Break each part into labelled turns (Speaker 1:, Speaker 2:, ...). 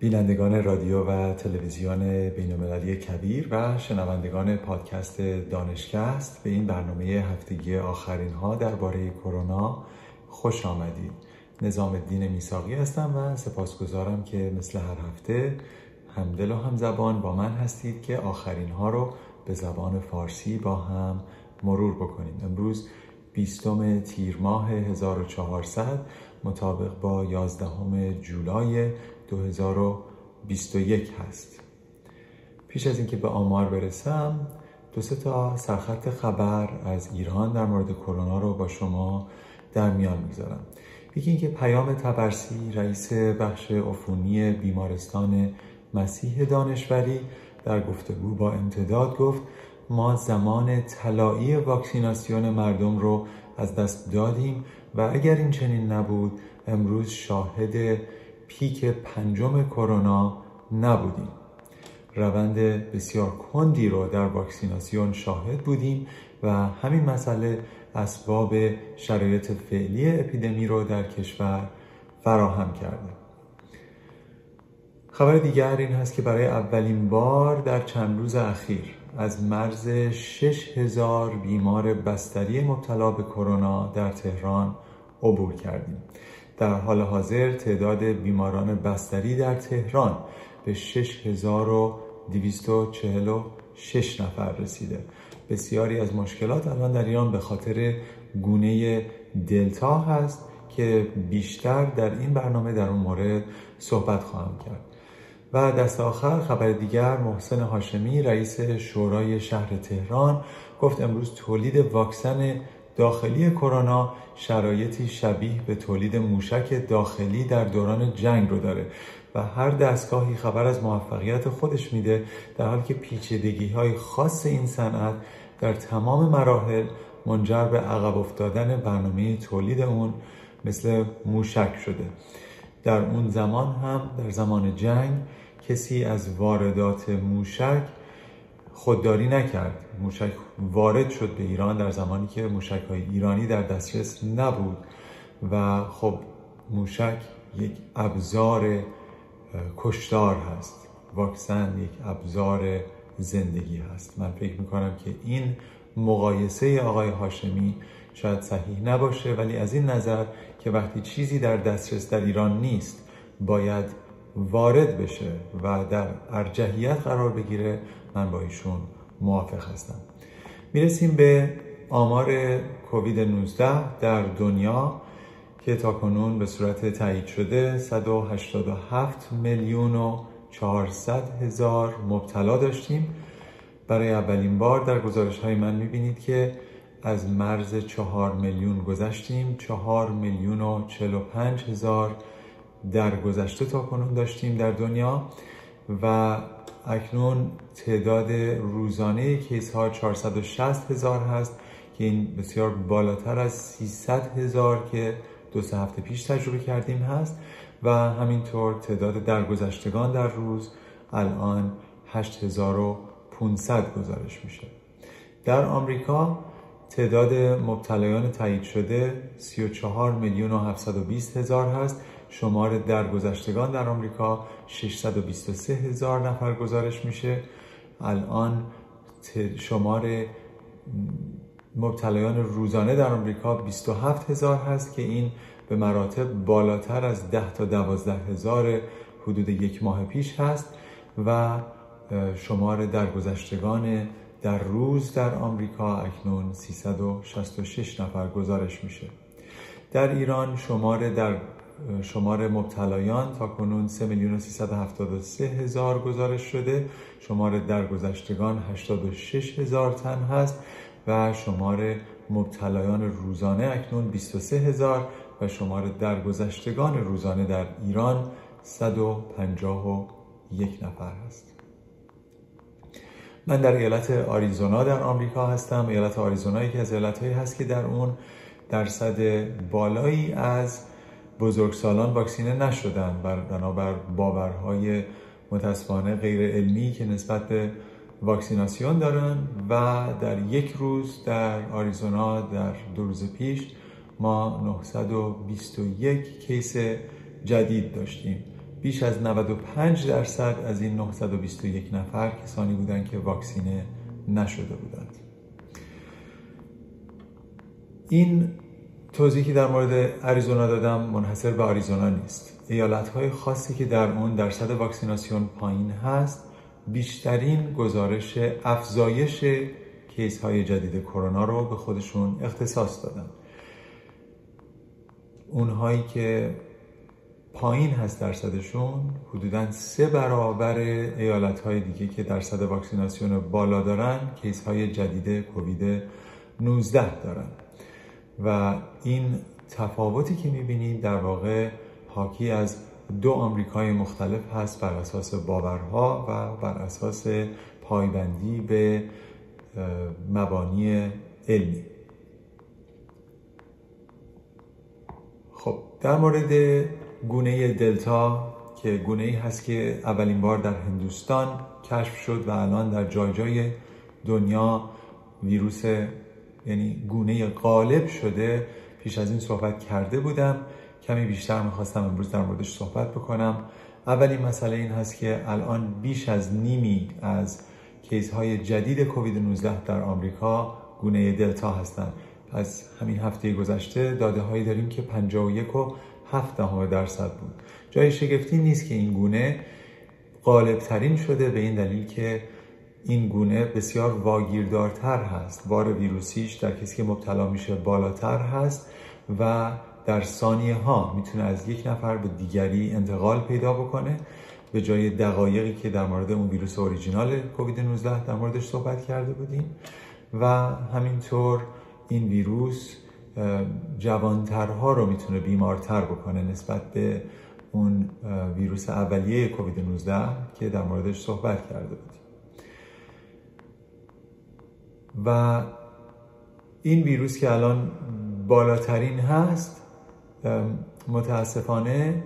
Speaker 1: بینندگان رادیو و تلویزیون بینالمللی کبیر و شنوندگان پادکست دانشکست به این برنامه هفتگی آخرین ها درباره کرونا خوش آمدید. نظام الدین میساقی هستم و سپاسگزارم که مثل هر هفته همدل و هم زبان با من هستید که آخرین ها رو به زبان فارسی با هم مرور بکنیم. امروز بیستم تیر ماه 1400 مطابق با 11 جولای 2021 هست. پیش از اینکه به آمار برسم دو سه تا سرخط خبر از ایران در مورد کرونا رو با شما در میان می‌ذارم. یکی اینکه پیام تبرسی رئیس بخش عفونی بیمارستان مسیح دانشوری در گفتگو با امتداد گفت ما زمان طلایی واکسیناسیون مردم رو از دست دادیم و اگر این چنین نبود امروز شاهد پیک پنجم کرونا نبودیم. روند بسیار کندی رو در واکسیناسیون شاهد بودیم و همین مسئله اسباب شرایط فعلی اپیدمی رو در کشور فراهم کرده خبر دیگر این هست که برای اولین بار در چند روز اخیر از مرز 6000 بیمار بستری مبتلا به کرونا در تهران عبور کردیم. در حال حاضر تعداد بیماران بستری در تهران به 6246 نفر رسیده. بسیاری از مشکلات الان در ایران به خاطر گونه دلتا هست که بیشتر در این برنامه در اون مورد صحبت خواهم کرد. و دست آخر خبر دیگر محسن هاشمی رئیس شورای شهر تهران گفت امروز تولید واکسن داخلی کرونا شرایطی شبیه به تولید موشک داخلی در دوران جنگ رو داره و هر دستگاهی خبر از موفقیت خودش میده در حالی که پیچیدگی های خاص این صنعت در تمام مراحل منجر به عقب افتادن برنامه تولید اون مثل موشک شده. در اون زمان هم در زمان جنگ کسی از واردات موشک خودداری نکرد. موشک وارد شد به ایران در زمانی که موشک های ایرانی در دسترس نبود و خب موشک یک ابزار کشتار هست. واکسن یک ابزار زندگی هست. من فکر می‌کنم که این مقایسه آقای هاشمی شاید صحیح نباشه ولی از این نظر که وقتی چیزی در دسترس در ایران نیست باید وارد بشه و در ارجحیت قرار بگیره من با ایشون موافق هستم. می‌رسیم به آمار کووید 19 در دنیا که تا کنون به صورت تایید شده 187 میلیون و 400 هزار مبتلا داشتیم. برای اولین بار در گزارش های من می‌بینید که از مرز چهار میلیون گذشتیم. چهار میلیون و 45 هزار در گذشته تا کنون داشتیم در دنیا و اکنون تعداد روزانه کیس ها 460 هزار هست که این بسیار بالاتر از 300 هزار که دو سه هفته پیش تجربه کردیم هست و همینطور تعداد درگذشتگان در روز الان 8500 گزارش میشه. در آمریکا تعداد مبتلایان تایید شده 34 میلیون و 720 هزار هست شمار درگذشتگان در آمریکا 623 هزار نفر گزارش میشه. الان شمار مبتلایان روزانه در آمریکا 27 هزار هست که این به مراتب بالاتر از 10 تا 12 هزار حدود یک ماه پیش هست و شمار درگذشتگان در روز در آمریکا اکنون 366 نفر گزارش میشه. در ایران شمار در شمار مبتلایان تا کنون 3 میلیون و 373 هزار گزارش شده. شمار درگذشتگان 86 هزار تن هست و شمار مبتلایان روزانه اکنون 23 هزار و شمار درگذشتگان روزانه در ایران 151 نفر هست. من در ایالت آریزونا در آمریکا هستم. ایالت آریزونا یکی از ایالتهایی هست که در اون درصد بالایی از بزرگسالان واکسینه نشدن بنابر باورهای متاسفانه غیر علمی که نسبت به واکسیناسیون دارن و در یک روز در آریزونا در دو روز پیش ما 921 کیس جدید داشتیم. بیش از 95 درصد از این 921 نفر کسانی بودند که واکسینه نشده بودند. این توضیحی در مورد اریزونا دادم منحصر به آریزونا نیست. ایالت های خاصی که در اون درصد واکسیناسیون پایین هست بیشترین گزارش افزایش کیس های جدید کرونا رو به خودشون اختصاص دادن. اونهایی که پایین هست درصدشون حدودا سه برابر ایالت های دیگه که درصد واکسیناسیون بالا دارن کیس های جدید کووید 19 دارن. و این تفاوتی که می‌بینید در واقع حاکی از دو آمریکای مختلف هست بر اساس باورها و بر اساس پایبندی به مبانی علمی. خب در مورد گونه دلتا که گونه ای هست که اولین بار در هندوستان کشف شد و الان در جای جای دنیا ویروس یعنی گونه غالب شده پیش از این صحبت کرده بودم. کمی بیشتر می‌خواستم امروز در موردش صحبت بکنم. اولین مسئله این هست که الان بیش از نیمی از کیس های جدید کووید 19 در آمریکا گونه دلتا هستند پس همین هفته گذشته داده هایی داریم که 51 و 7 درصد بود. جای شگفتی نیست که این گونه غالب ترین شده به این دلیل که این گونه بسیار واگیردارتر هست. بار ویروسیش در کسی که مبتلا میشه بالاتر هست و در ثانیه ها می‌تونه از یک نفر به دیگری انتقال پیدا بکنه. به جای دقایقی که در مورد اون ویروس اوریجینال کووید 19 در موردش صحبت کرده بودیم و همینطور این ویروس جوانترها رو می‌تونه بیمارتر بکنه نسبت به اون ویروس اولیه کووید 19 که در موردش صحبت کرده بودیم. و این ویروس که الان بالاترین هست متاسفانه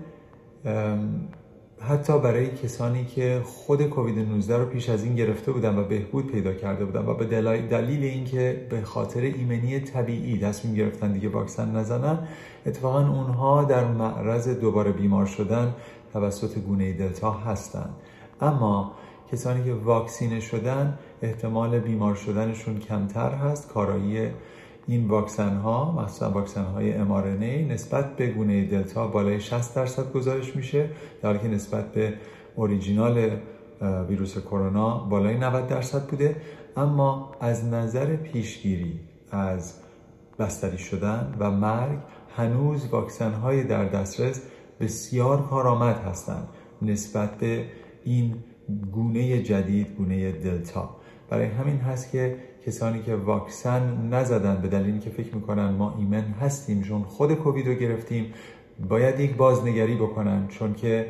Speaker 1: حتی برای کسانی که خود کووید 19 رو پیش از این گرفته بودن و بهبود پیدا کرده بودن و به دلیل اینکه به خاطر ایمنی طبیعی تصمیم گرفتن دیگه واکسن نزنن اتفاقا اونها در معرض دوباره بیمار شدن توسط گونه دلتا هستند اما کسانی که واکسینه شدن احتمال بیمار شدنشون کمتر هست. کارایی این واکسن ها مخصوصا واکسن های mRNA نسبت به گونه دلتا بالای 60 درصد گزارش میشه در حالی که نسبت به اوریجینال ویروس کرونا بالای 90 درصد بوده. اما از نظر پیشگیری از بستری شدن و مرگ هنوز واکسن های در دسترس بسیار کارآمد هستند نسبت به این گونه جدید گونه دلتا. برای همین هست که کسانی که واکسن نزدن به دلیلی که فکر می‌کنن ما ایمن هستیم چون خود کووید رو گرفتیم باید یک بازنگری بکنن چون که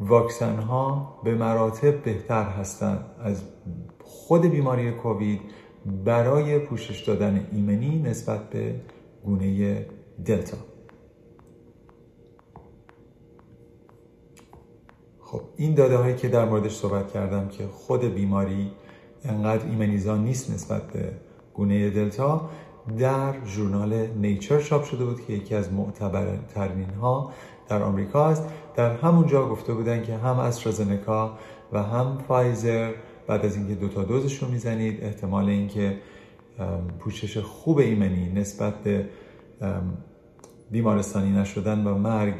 Speaker 1: واکسن ها به مراتب بهتر هستند از خود بیماری کووید برای پوشش دادن ایمنی نسبت به گونه دلتا. خب این داده هایی که در موردش صحبت کردم که خود بیماری انقدر ایمنیزان نیست نسبت به گونه دلتا در ژورنال نیچر چاپ شده بود که یکی از معتبرترین ها در آمریکا است. در همونجا گفته بودن که هم استرازنکا و هم فایزر بعد از اینکه دوتا دوزش رو می‌زنید احتمال اینکه پوشش خوب ایمنی نسبت به بیمارستانی نشدن و مرگ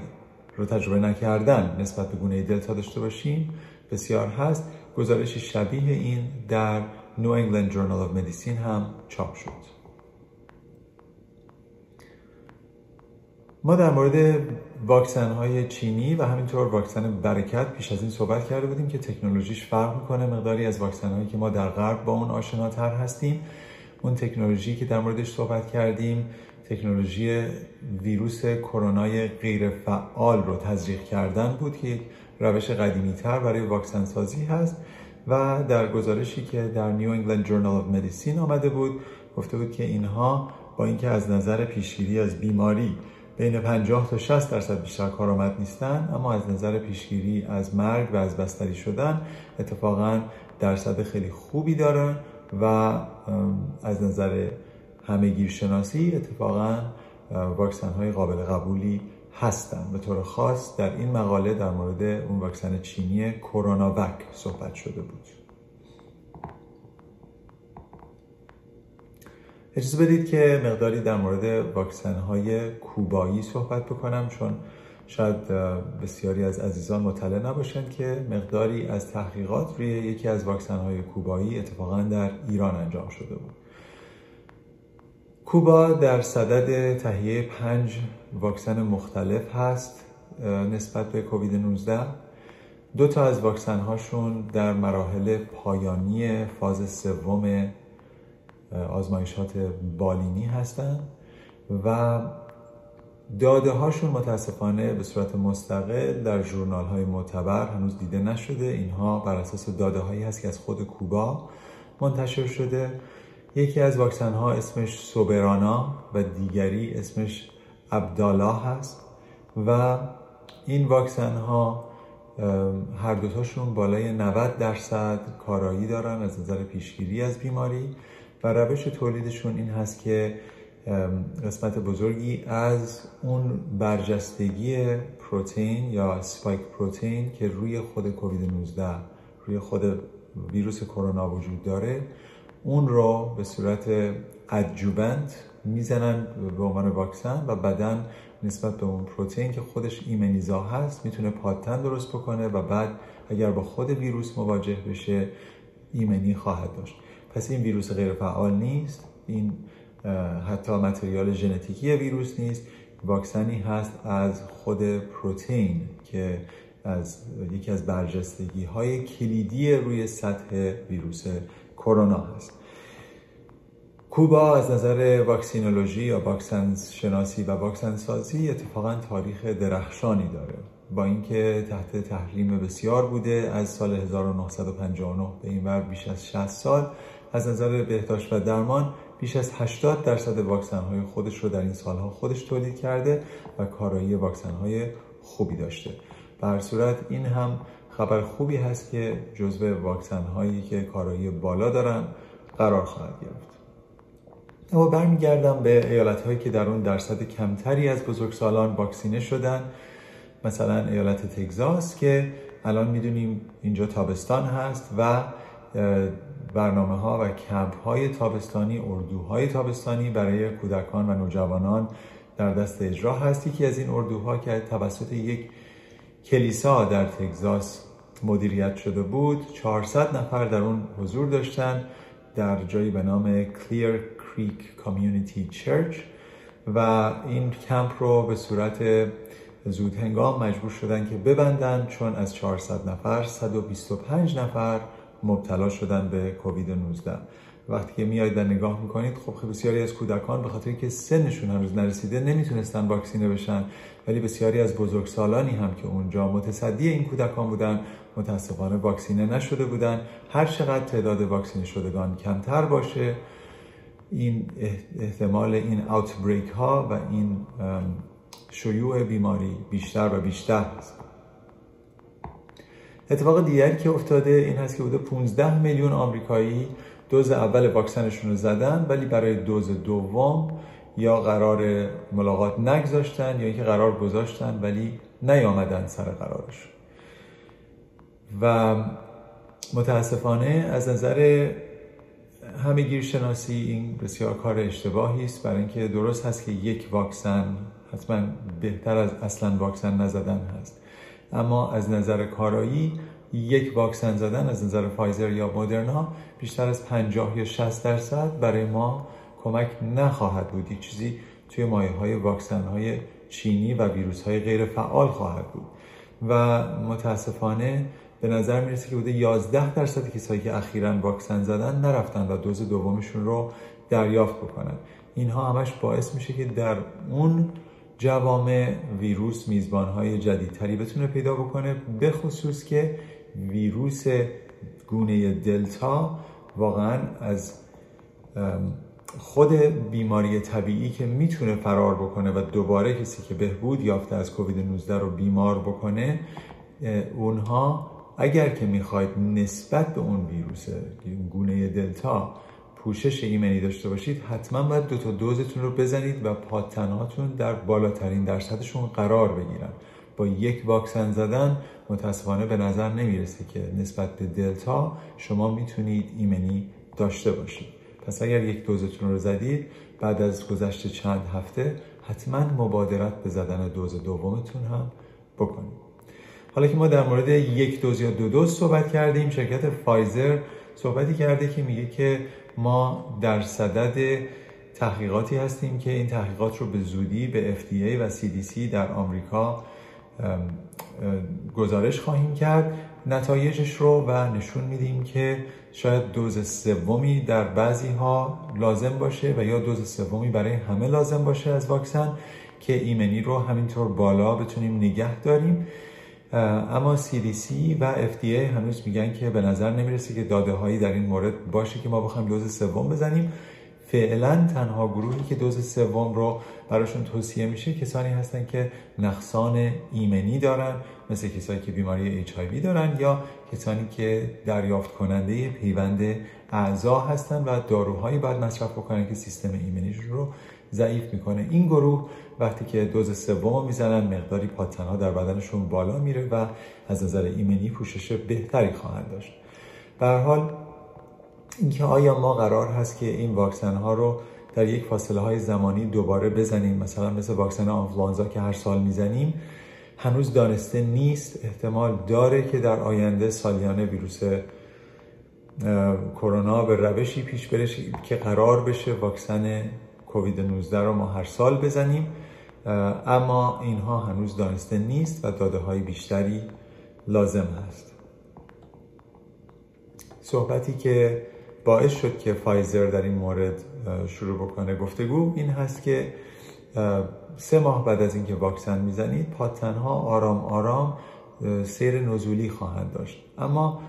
Speaker 1: رو تجربه نکردن نسبت به گونه دلتا داشته باشیم بسیار هست. گزارش شبیه این در New England Journal of Medicine هم چاپ شد. ما در مورد واکسن های چینی و همینطور واکسن برکت پیش از این صحبت کرده بودیم که تکنولوژیش فرق می‌کنه مقداری از واکسن هایی که ما در غرب با اون آشناتر هستیم. اون تکنولوژی که در موردش صحبت کردیم تکنولوژی ویروس کرونای غیر فعال رو تزریق کردن بود که روش قدیمی تر برای واکسن سازی هست و در گزارشی که در New England Journal of Medicine آمده بود گفته بود که اینها با اینکه از نظر پیشگیری از بیماری بین 50 تا 60 درصد بیشتر کارآمد نیستن اما از نظر پیشگیری از مرگ و از بستری شدن اتفاقا درصد خیلی خوبی دارن و از نظر همه شناسی اتفاقا واکسن های قابل قبولی هستن. به طور خاص در این مقاله در مورد اون واکسن چینی کرونا وک صحبت شده بود. اجازه بدید که مقداری در مورد واکسن های کوبایی صحبت بکنم چون شاید بسیاری از عزیزان مطلع نباشند که مقداری از تحقیقات روی یکی از واکسن های کوبایی اتفاقا در ایران انجام شده بود. کوبا در صدد تهیه پنج واکسن مختلف هست نسبت به کووید 19 دو تا از واکسن هاشون در مراحل پایانی فاز سوم آزمایشات بالینی هستند و داده هاشون متاسفانه به صورت مستقل در جورنال های معتبر هنوز دیده نشده. اینها بر اساس داده هایی هست که از خود کوبا منتشر شده. یکی از واکسن ها اسمش سوبرانا و دیگری اسمش عبدالله هست و این واکسن ها هر دوتاشون بالای 90 درصد کارایی دارن از نظر پیشگیری از بیماری و روش تولیدشون این هست که قسمت بزرگی از اون برجستگی پروتئین یا سپایک پروتئین که روی خود کووید 19 روی خود ویروس کرونا وجود داره اون رو به صورت ادجوبنت می‌زنن به عنوان واکسن و بدن نسبت به اون پروتئین که خودش ایمنیزا هست می‌تونه پادتن درست بکنه و بعد اگر با خود ویروس مواجه بشه ایمنی خواهد داشت. پس این ویروس غیر فعال نیست. این حتی متریال ژنتیکی ویروس نیست. واکسنی هست از خود پروتئین که از یکی از برجستگی های کلیدی روی سطح ویروس کرونا هست. کوبا از نظر واکسینولوژی یا واکسن شناسی و واکسن سازی اتفاقا تاریخ درخشانی داره. با اینکه تحت تحریم بسیار بوده از سال 1959 به این ور بیش از 60 سال از نظر بهداشت و درمان بیش از 80 درصد واکسن های خودش رو در این سالها خودش تولید کرده و کارایی واکسن های خوبی داشته. بر صورت این هم خبر خوبی هست که جزو واکسن هایی که کارایی بالا دارن قرار خواهد گرفت. اما برمیگردم به ایالت هایی که در اون درصد کمتری از بزرگسالان واکسینه شدن. مثلا ایالت تگزاس که الان می‌دونیم اینجا تابستان هست و برنامه ها و کمپ های تابستانی اردوهای تابستانی برای کودکان و نوجوانان در دست اجرا هست. یکی از این اردوها که توسط یک کلیسا در تگزاس مدیریت شده بود 400 نفر در اون حضور داشتن در جایی به نام Clear Creek Community Church و این کمپ رو به صورت زود هنگام مجبور شدن که ببندن چون از 400 نفر 125 نفر مبتلا شدن به کووید 19 وقتی که میایید و نگاه می‌کنید خب بسیاری از کودکان به خاطر که سنشون هنوز نرسیده نمی‌تونستن واکسینه بشن ولی بسیاری از بزرگسالانی هم که اونجا متصدی این کودکان بودن متاسفانه واکسینه نشده بودن. هر چقدر تعداد واکسینه شدگان کمتر باشه این احتمال این اوتبریک ها و این شیوع بیماری بیشتر و بیشتر هست. اتفاق دیگری که افتاده این هست که بوده 15 میلیون آمریکایی دوز اول واکسنشون رو زدن ولی برای دوز دوم یا قرار ملاقات نگذاشتن یا اینکه قرار گذاشتن ولی نیامدن سر قرارش. و متاسفانه از نظر همه شناسی این بسیار کار اشتباهی است. برای اینکه درست هست که یک واکسن حتما بهتر از اصلا واکسن نزدن هست. اما از نظر کارایی یک واکسن زدن از نظر فایزر یا مدرنا بیشتر از 50 یا 60 درصد برای ما کمک نخواهد بود. چیزی توی مایه های واکسن های چینی و ویروس های غیر فعال خواهد بود. و متاسفانه به نظر می‌رسه که بوده 11 درصد کسایی که اخیرا واکسن زدن نرفتن و دوز دومشون رو دریافت بکنن. اینها همش باعث میشه که در اون جوامع ویروس میزبانهای جدیدتری بتونه پیدا بکنه به خصوص که ویروس گونه دلتا واقعا از خود بیماری طبیعی که می‌تونه فرار بکنه و دوباره کسی که بهبود یافته از کووید 19 رو بیمار بکنه اونها اگر که می‌خواید نسبت به اون ویروس گونه دلتا پوشش ایمنی داشته باشید حتما باید دو تا دوزتون رو بزنید و پاتنهاتون در بالاترین درصدشون قرار بگیرن. با یک واکسن زدن متاسفانه به نظر نمی‌رسه که نسبت به دلتا شما می‌تونید ایمنی داشته باشید. پس اگر یک دوزتون رو زدید بعد از گذشت چند هفته حتما مبادرت به زدن دوز دومتون هم بکنید. حالا که ما در مورد یک دوز یا دو دوز صحبت کردیم شرکت فایزر صحبتی کرده که میگه که ما در صدد تحقیقاتی هستیم که این تحقیقات رو به زودی به FDA و CDC در آمریکا گزارش خواهیم کرد. نتایجش رو و نشون میدیم که شاید دوز سومی در بعضی ها لازم باشه و یا دوز سومی برای همه لازم باشه از واکسن که ایمنی رو همینطور بالا بتونیم نگه داریم. اما CDC و FDA هنوز میگن که به نظر نمی‌رسه که داده هایی در این مورد باشه که ما بخوایم دوز سوم بزنیم. فعلا تنها گروهی که دوز سوم رو براشون توصیه میشه کسانی هستن که نقصان ایمنی دارن مثل کسانی که بیماری HIV دارن یا کسانی که دریافت کننده پیوند اعضا هستن و داروهایی باید مصرف بکنن که سیستم ایمنیش رو ضعیف می‌کنه. این گروه وقتی که دوز سوم می‌زنن مقداری پاتنها در بدنشون بالا میره و از نظر ایمنی پوشش بهتری خواهند داشت. به حال اینکه آیا ما قرار هست که این واکسن ها رو در یک فاصله های زمانی دوباره بزنیم مثلا مثل واکسن آنفلانزا که هر سال می‌زنیم هنوز دانسته نیست. احتمال داره که در آینده سالیانه ویروس کرونا به روشی پیش بره که قرار بشه واکسن کووید 19 رو ما هر سال بزنیم اما اینها هنوز دانسته نیست و داده های بیشتری لازم هست. صحبتی که باعث شد که فایزر در این مورد شروع بکنه گفتگو این هست که سه ماه بعد از اینکه واکسن می‌زنید پاتنها آرام آرام سیر نزولی خواهند داشت. اما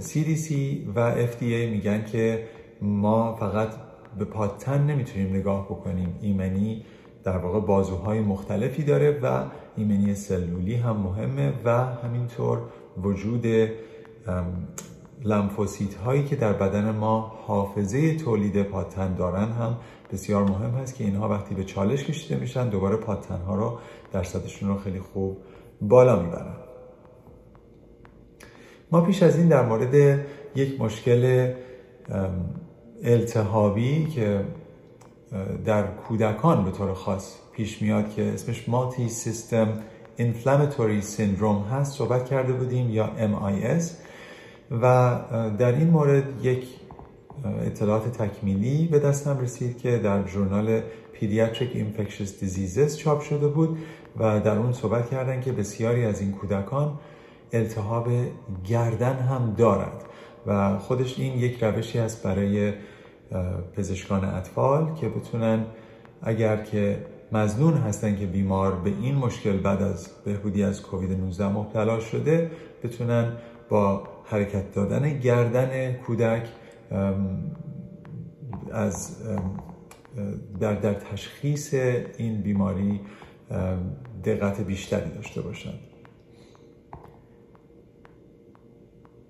Speaker 1: CDC و FDA میگن که ما فقط به پاتن نمی‌تونیم نگاه بکنیم. ایمنی در واقع بازوهای مختلفی داره و ایمنی سلولی هم مهمه و همینطور وجود لمفوسیت هایی که در بدن ما حافظه تولید پاتن دارن هم بسیار مهم هست که اینها وقتی به چالش کشیده میشن دوباره پاتن ها رو درصدشون رو خیلی خوب بالا می‌برن. ما پیش از این در مورد یک مشکل التهابی که در کودکان به طور خاص پیش میاد که اسمش مالتی سیستم اینفلاماتوری سیندروم هست صحبت کرده بودیم یا MIS و در این مورد یک اطلاعات تکمیلی به دستم رسید که در ژورنال Pediatric Infectious Diseases چاپ شده بود و در اون صحبت کردن که بسیاری از این کودکان التهاب گردن هم دارند. و خودش این یک روشی است برای پزشکان اطفال که بتونن اگر که مزنون هستن که بیمار به این مشکل بعد از بهبودی از کووید 19 مبتلا شده بتونن با حرکت دادن گردن کودک از در, در تشخیص این بیماری دقت بیشتری داشته باشند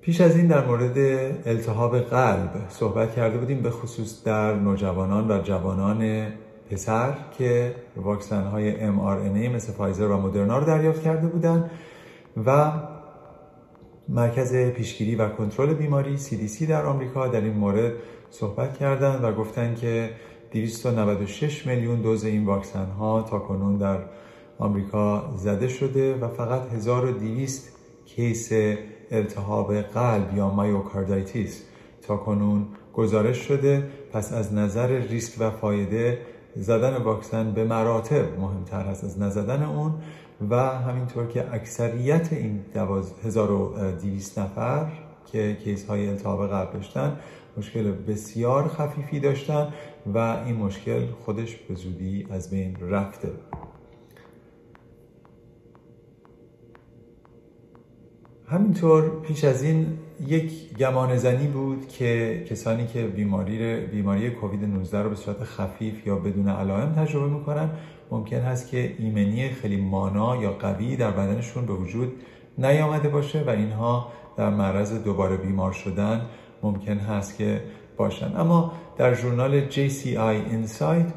Speaker 1: پیش از این در مورد التهاب قلب صحبت کرده بودیم به خصوص در نوجوانان و جوانان پسر که واکسن های mRNA مثل فایزر و مدرنا رو دریافت کرده بودند و مرکز پیشگیری و کنترل بیماری CDC در آمریکا در این مورد صحبت کردند و گفتند که 296 میلیون دوز این واکسن ها تا کنون در آمریکا زده شده و فقط 1200 case التهاب قلب یا myocarditis. تا کنون گزارش شده پس از نظر ریسک و فایده زدن واکسن به مراتب مهمتر هست از نزدن اون و همینطور که اکثریت این 1200 نفر که کیس های التهاب قلب داشتن مشکل بسیار خفیفی داشتن و این مشکل خودش به زودی از بین رفته. همینطور پیش از این یک گمان زنی بود که کسانی که بیماری بیماری کووید 19 رو به صورت خفیف یا بدون علائم تجربه می‌کنن ممکن هست که ایمنی خیلی مانا یا قوی در بدنشون به وجود نیامده باشه و اینها در معرض دوباره بیمار شدن ممکن هست که باشن. اما در ژورنال JCI Insight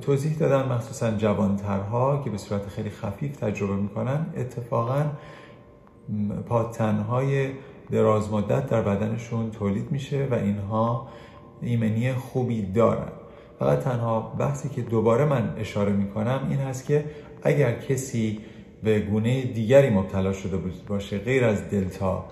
Speaker 1: توضیح دادن مخصوصا جوانترها که به صورت خیلی خفیف تجربه می‌کنن اتفاقا پادتنهای دراز مدت در بدنشون تولید میشه و اینها ایمنی خوبی دارن. فقط تنها بحثی که دوباره من اشاره می‌کنم این هست که اگر کسی به گونه دیگری مبتلا شده باشه غیر از دلتا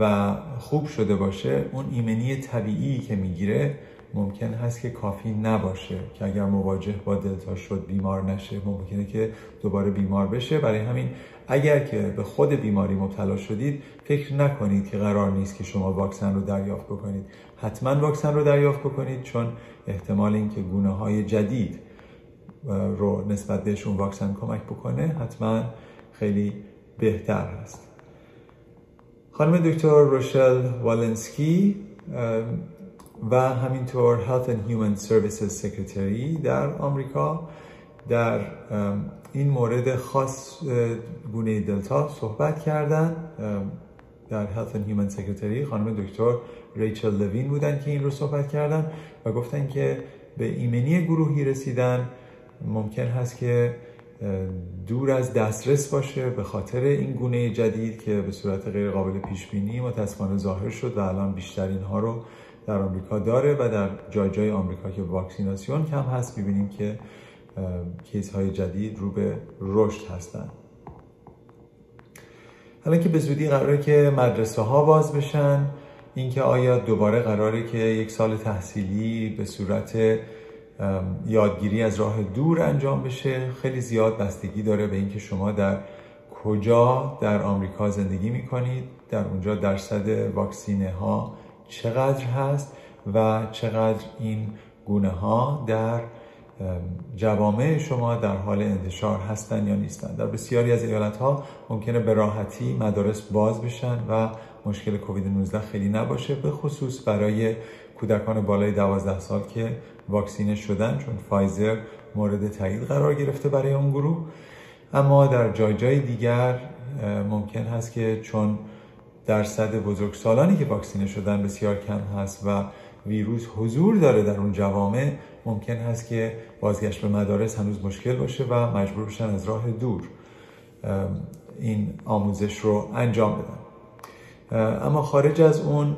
Speaker 1: و خوب شده باشه اون ایمنی طبیعی که می‌گیره ممکن هست که کافی نباشه که اگر مواجه با دلتا شد بیمار نشه. ممکنه که دوباره بیمار بشه. برای همین اگر که به خود بیماری مبتلا شدید فکر نکنید که قرار نیست که شما واکسن رو دریافت بکنید. حتما واکسن رو دریافت بکنید چون احتمال اینکه گونه های جدید رو نسبت بهشون واکسن کمک بکنه حتما خیلی بهتر هست. خانم دکتر روشل والنسکی و همینطور Health and Human Services Secretary در آمریکا در این مورد خاص گونه دلتا صحبت کردن. در Health and Human Secretary خانم دکتر ریچل لوین بودن که این رو صحبت کردن و گفتن که به ایمنی گروهی رسیدن. ممکن هست که دور از دسترس باشه به خاطر این گونه جدید که به صورت غیر قابل پیش بینی متاسفانه ظاهر شد و الان بیشتر اینها رو در آمریکا داره و در جای جای آمریکا که واکسیناسیون کم هست می‌بینیم که کیس های جدید رو به رشد هستند حالا که به زودی قراره که مدرسه ها باز بشن اینکه آیا دوباره قراره که یک سال تحصیلی به صورت یادگیری از راه دور انجام بشه خیلی زیاد بستگی داره به اینکه شما در کجا در آمریکا زندگی می‌کنید. در اونجا درصد واکسینه ها چقدر هست و چقدر این گونه ها در جوامع شما در حال انتشار هستن یا نیستن. در بسیاری از ایالت ها ممکنه به راحتی مدارس باز بشن و مشکل کووید 19 خیلی نباشه به خصوص برای کودکان بالای 12 سال که واکسینه شدن چون فایزر مورد تایید قرار گرفته برای اون گروه. اما در جای جای دیگر ممکن هست که چون درصد بزرگسالانی که واکسینه شدن بسیار کم هست و ویروس حضور داره در اون جوامع ممکن هست که بازگشت به مدارس هنوز مشکل باشه و مجبور بشن از راه دور این آموزش رو انجام بدن. اما خارج از اون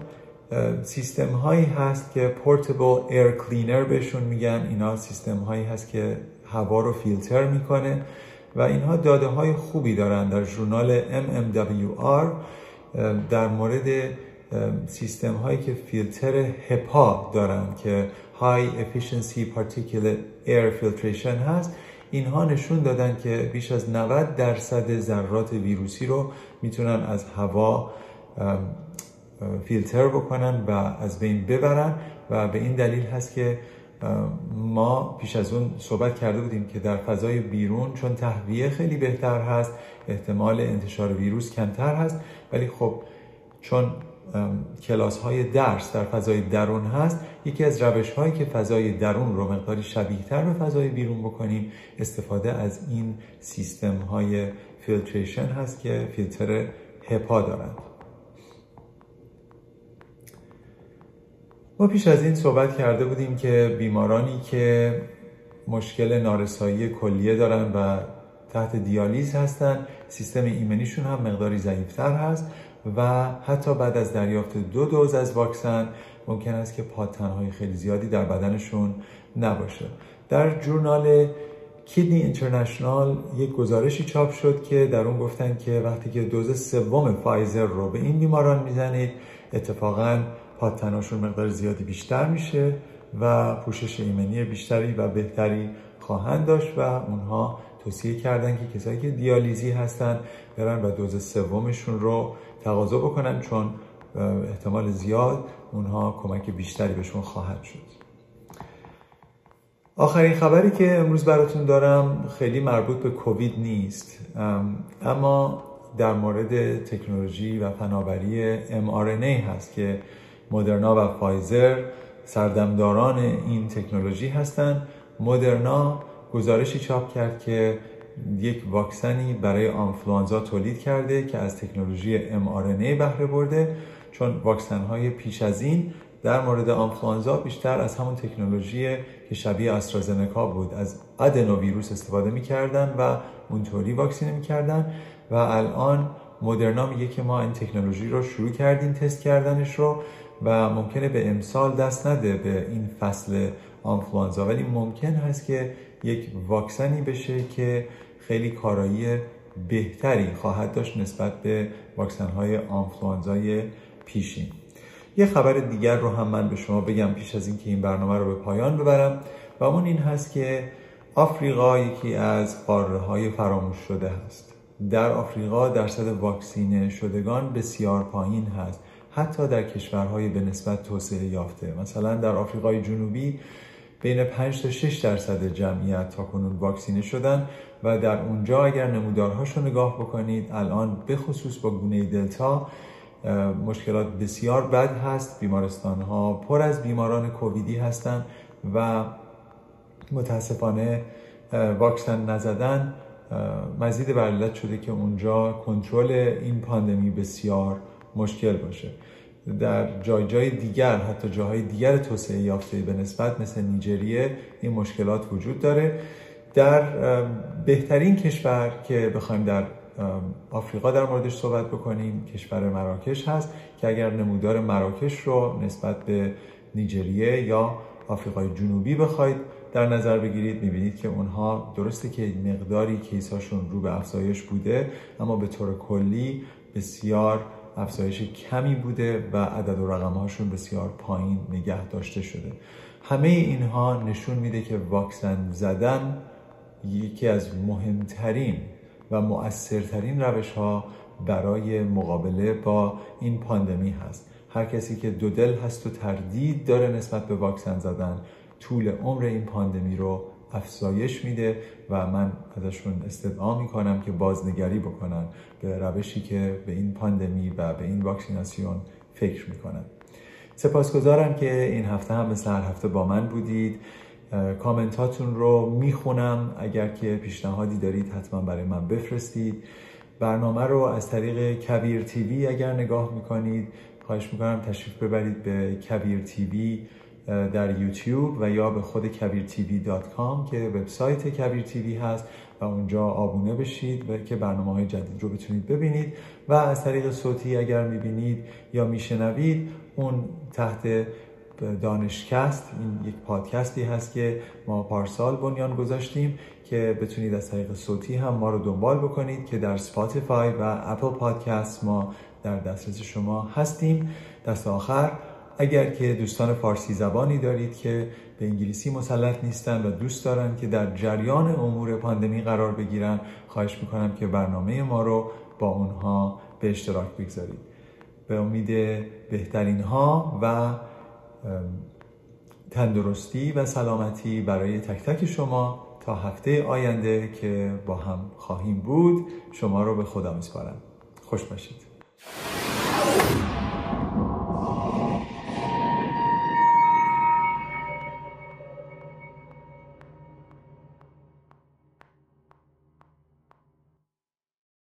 Speaker 1: سیستم هایی هست که portable air cleaner بهشون میگن. اینا سیستم هایی هست که هوا رو فیلتر می‌کنه و اینها داده های خوبی دارن. در ژورنال MMWR در مورد سیستم هایی که فیلتر HEPA دارن که High Efficiency Particulate Air Filtration هست اینها نشون دادن که بیش از 90 درصد ذرات ویروسی رو می‌تونن از هوا فیلتر بکنن و از بین ببرن و به این دلیل هست که ما پیش از اون صحبت کرده بودیم که در فضای بیرون چون تهویه خیلی بهتر هست احتمال انتشار ویروس کمتر هست ولی خب چون کلاس های درس در فضای درون هست یکی از روش هایی که فضای درون رو مقداری شبیه تر به فضای بیرون بکنیم استفاده از این سیستم های فیلتریشن هست که فیلتر هپا دارند. ما پیش از این صحبت کرده بودیم که بیمارانی که مشکل نارسایی کلیه دارن و تحت دیالیز هستن سیستم ایمنیشون هم مقداری ضعیفتر هست و حتی بعد از دریافت دو دوز از واکسن ممکن است که پادتنهای خیلی زیادی در بدنشون نباشه. در جورنال کیدنی اینترنشنال یک گزارشی چاپ شد که در اون گفتن که وقتی که دوز سوم فایزر رو به این بیماران می‌زنید اتفاقا پادتناشون مقدار زیادی بیشتر میشه و پوشش ایمنی بیشتری و بهتری خواهند داشت و اونها توصیه کردن که کسایی که دیالیزی هستن برن و دوز سومشون رو تقاضا بکنن چون احتمال زیاد اونها کمک بیشتری بهشون خواهد شد. آخرین خبری که امروز براتون دارم خیلی مربوط به کووید نیست. اما در مورد تکنولوژی و فناوری mRNA هست که مدرنا و فایزر سردمداران این تکنولوژی هستند. مدرنا گزارشی چاپ کرد که یک واکسنی برای آنفلوانزا تولید کرده که از تکنولوژی mRNA بهره برده چون واکسن های پیش از این در مورد آنفلانزا بیشتر از همون تکنولوژی که شبیه استرازنکا بود. از ادنو ویروس استفاده می‌کردن و اونطوری واکسینه می‌کردن و الان مدرنا میگه که ما این تکنولوژی رو شروع کردیم تست کردنش رو. و ممکنه به امسال دست نده به این فصل آنفلانزا ولی ممکن هست که یک واکسنی بشه که خیلی کارایی بهتری خواهد داشت نسبت به واکسن های آنفلانزای پیشین. یه خبر دیگر رو هم من به شما بگم پیش از اینکه این برنامه رو به پایان ببرم. و اون این هست که آفریقا یکی از قاره های فراموش شده هست. در آفریقا درصد واکسینه شدگان بسیار پایین هست. حتی در کشورهای به نسبت توسعه یافته. مثلا در آفریقای جنوبی بین 5 تا 6 درصد جمعیت تا کنون واکسینه شدن و در اونجا اگر نمودارهاش رو نگاه بکنید الان به خصوص با گونه دلتا مشکلات بسیار بد هست. بیمارستان ها پر از بیماران کوویدی هستند و متاسفانه واکسن نزدن مزید بر شده که اونجا کنترل این پاندمی بسیار مشکل باشه. در جای جای دیگر حتی جاهای دیگر توسعه یافته به نسبت مثل نیجریه این مشکلات وجود داره. در بهترین کشور که بخوایم در آفریقا در موردش صحبت بکنیم کشور مراکش هست که اگر نمودار مراکش رو نسبت به نیجریه یا آفریقای جنوبی بخواید در نظر بگیرید می‌بینید که اونها درسته که مقداری کیساشون رو به افزایش بوده اما به طور کلی بسیار افزایش کمی بوده و عدد و رقم هاشون بسیار پایین نگه داشته شده. همه اینها نشون میده که واکسن زدن یکی از مهمترین و مؤثرترین روش ها برای مقابله با این پاندمی هست. هر کسی که دو دل هست و تردید داره نسبت به واکسن زدن طول عمر این پاندمی رو افزایش میده و من ازشون استدعا می‌کنم که بازنگری بکنن به روشی که به این پاندمی و به این واکسیناسیون فکر می‌کنن. سپاسگزارم که این هفته هم مثل هر هفته با من بودید. کامنتاتون رو می‌خونم. اگر که پیشنهادی دارید حتما برای من بفرستید. برنامه رو از طریق کبیر تیوی اگر نگاه می‌کنید خواهش می‌کنم تشریف ببرید به کبیر تیوی. در یوتیوب و یا به خود کام که وبسایت کبیر تیوی هست و اونجا آبونه بشید و که برنامه های جدید رو بتونید ببینید. و از طریق صوتی اگر می‌بینید یا میشنوید اون تحت دانشکست این یک پادکستی هست که ما پارسال بنیان گذاشتیم که بتونید از طریق صوتی هم ما رو دنبال بکنید که در Spotify و Apple Podcast ما در دسترس شما هستیم. دست آخر اگر که دوستان فارسی زبانی دارید که به انگلیسی مسلط نیستن و دوست دارن که در جریان امور پاندمی قرار بگیرن خواهش می‌کنم که برنامه ما رو با اونها به اشتراک بگذارید. به امید بهترین ها و تندرستی و سلامتی برای تک تک شما تا هفته آینده که با هم خواهیم بود شما رو به خدا میسپارم. خوش باشید.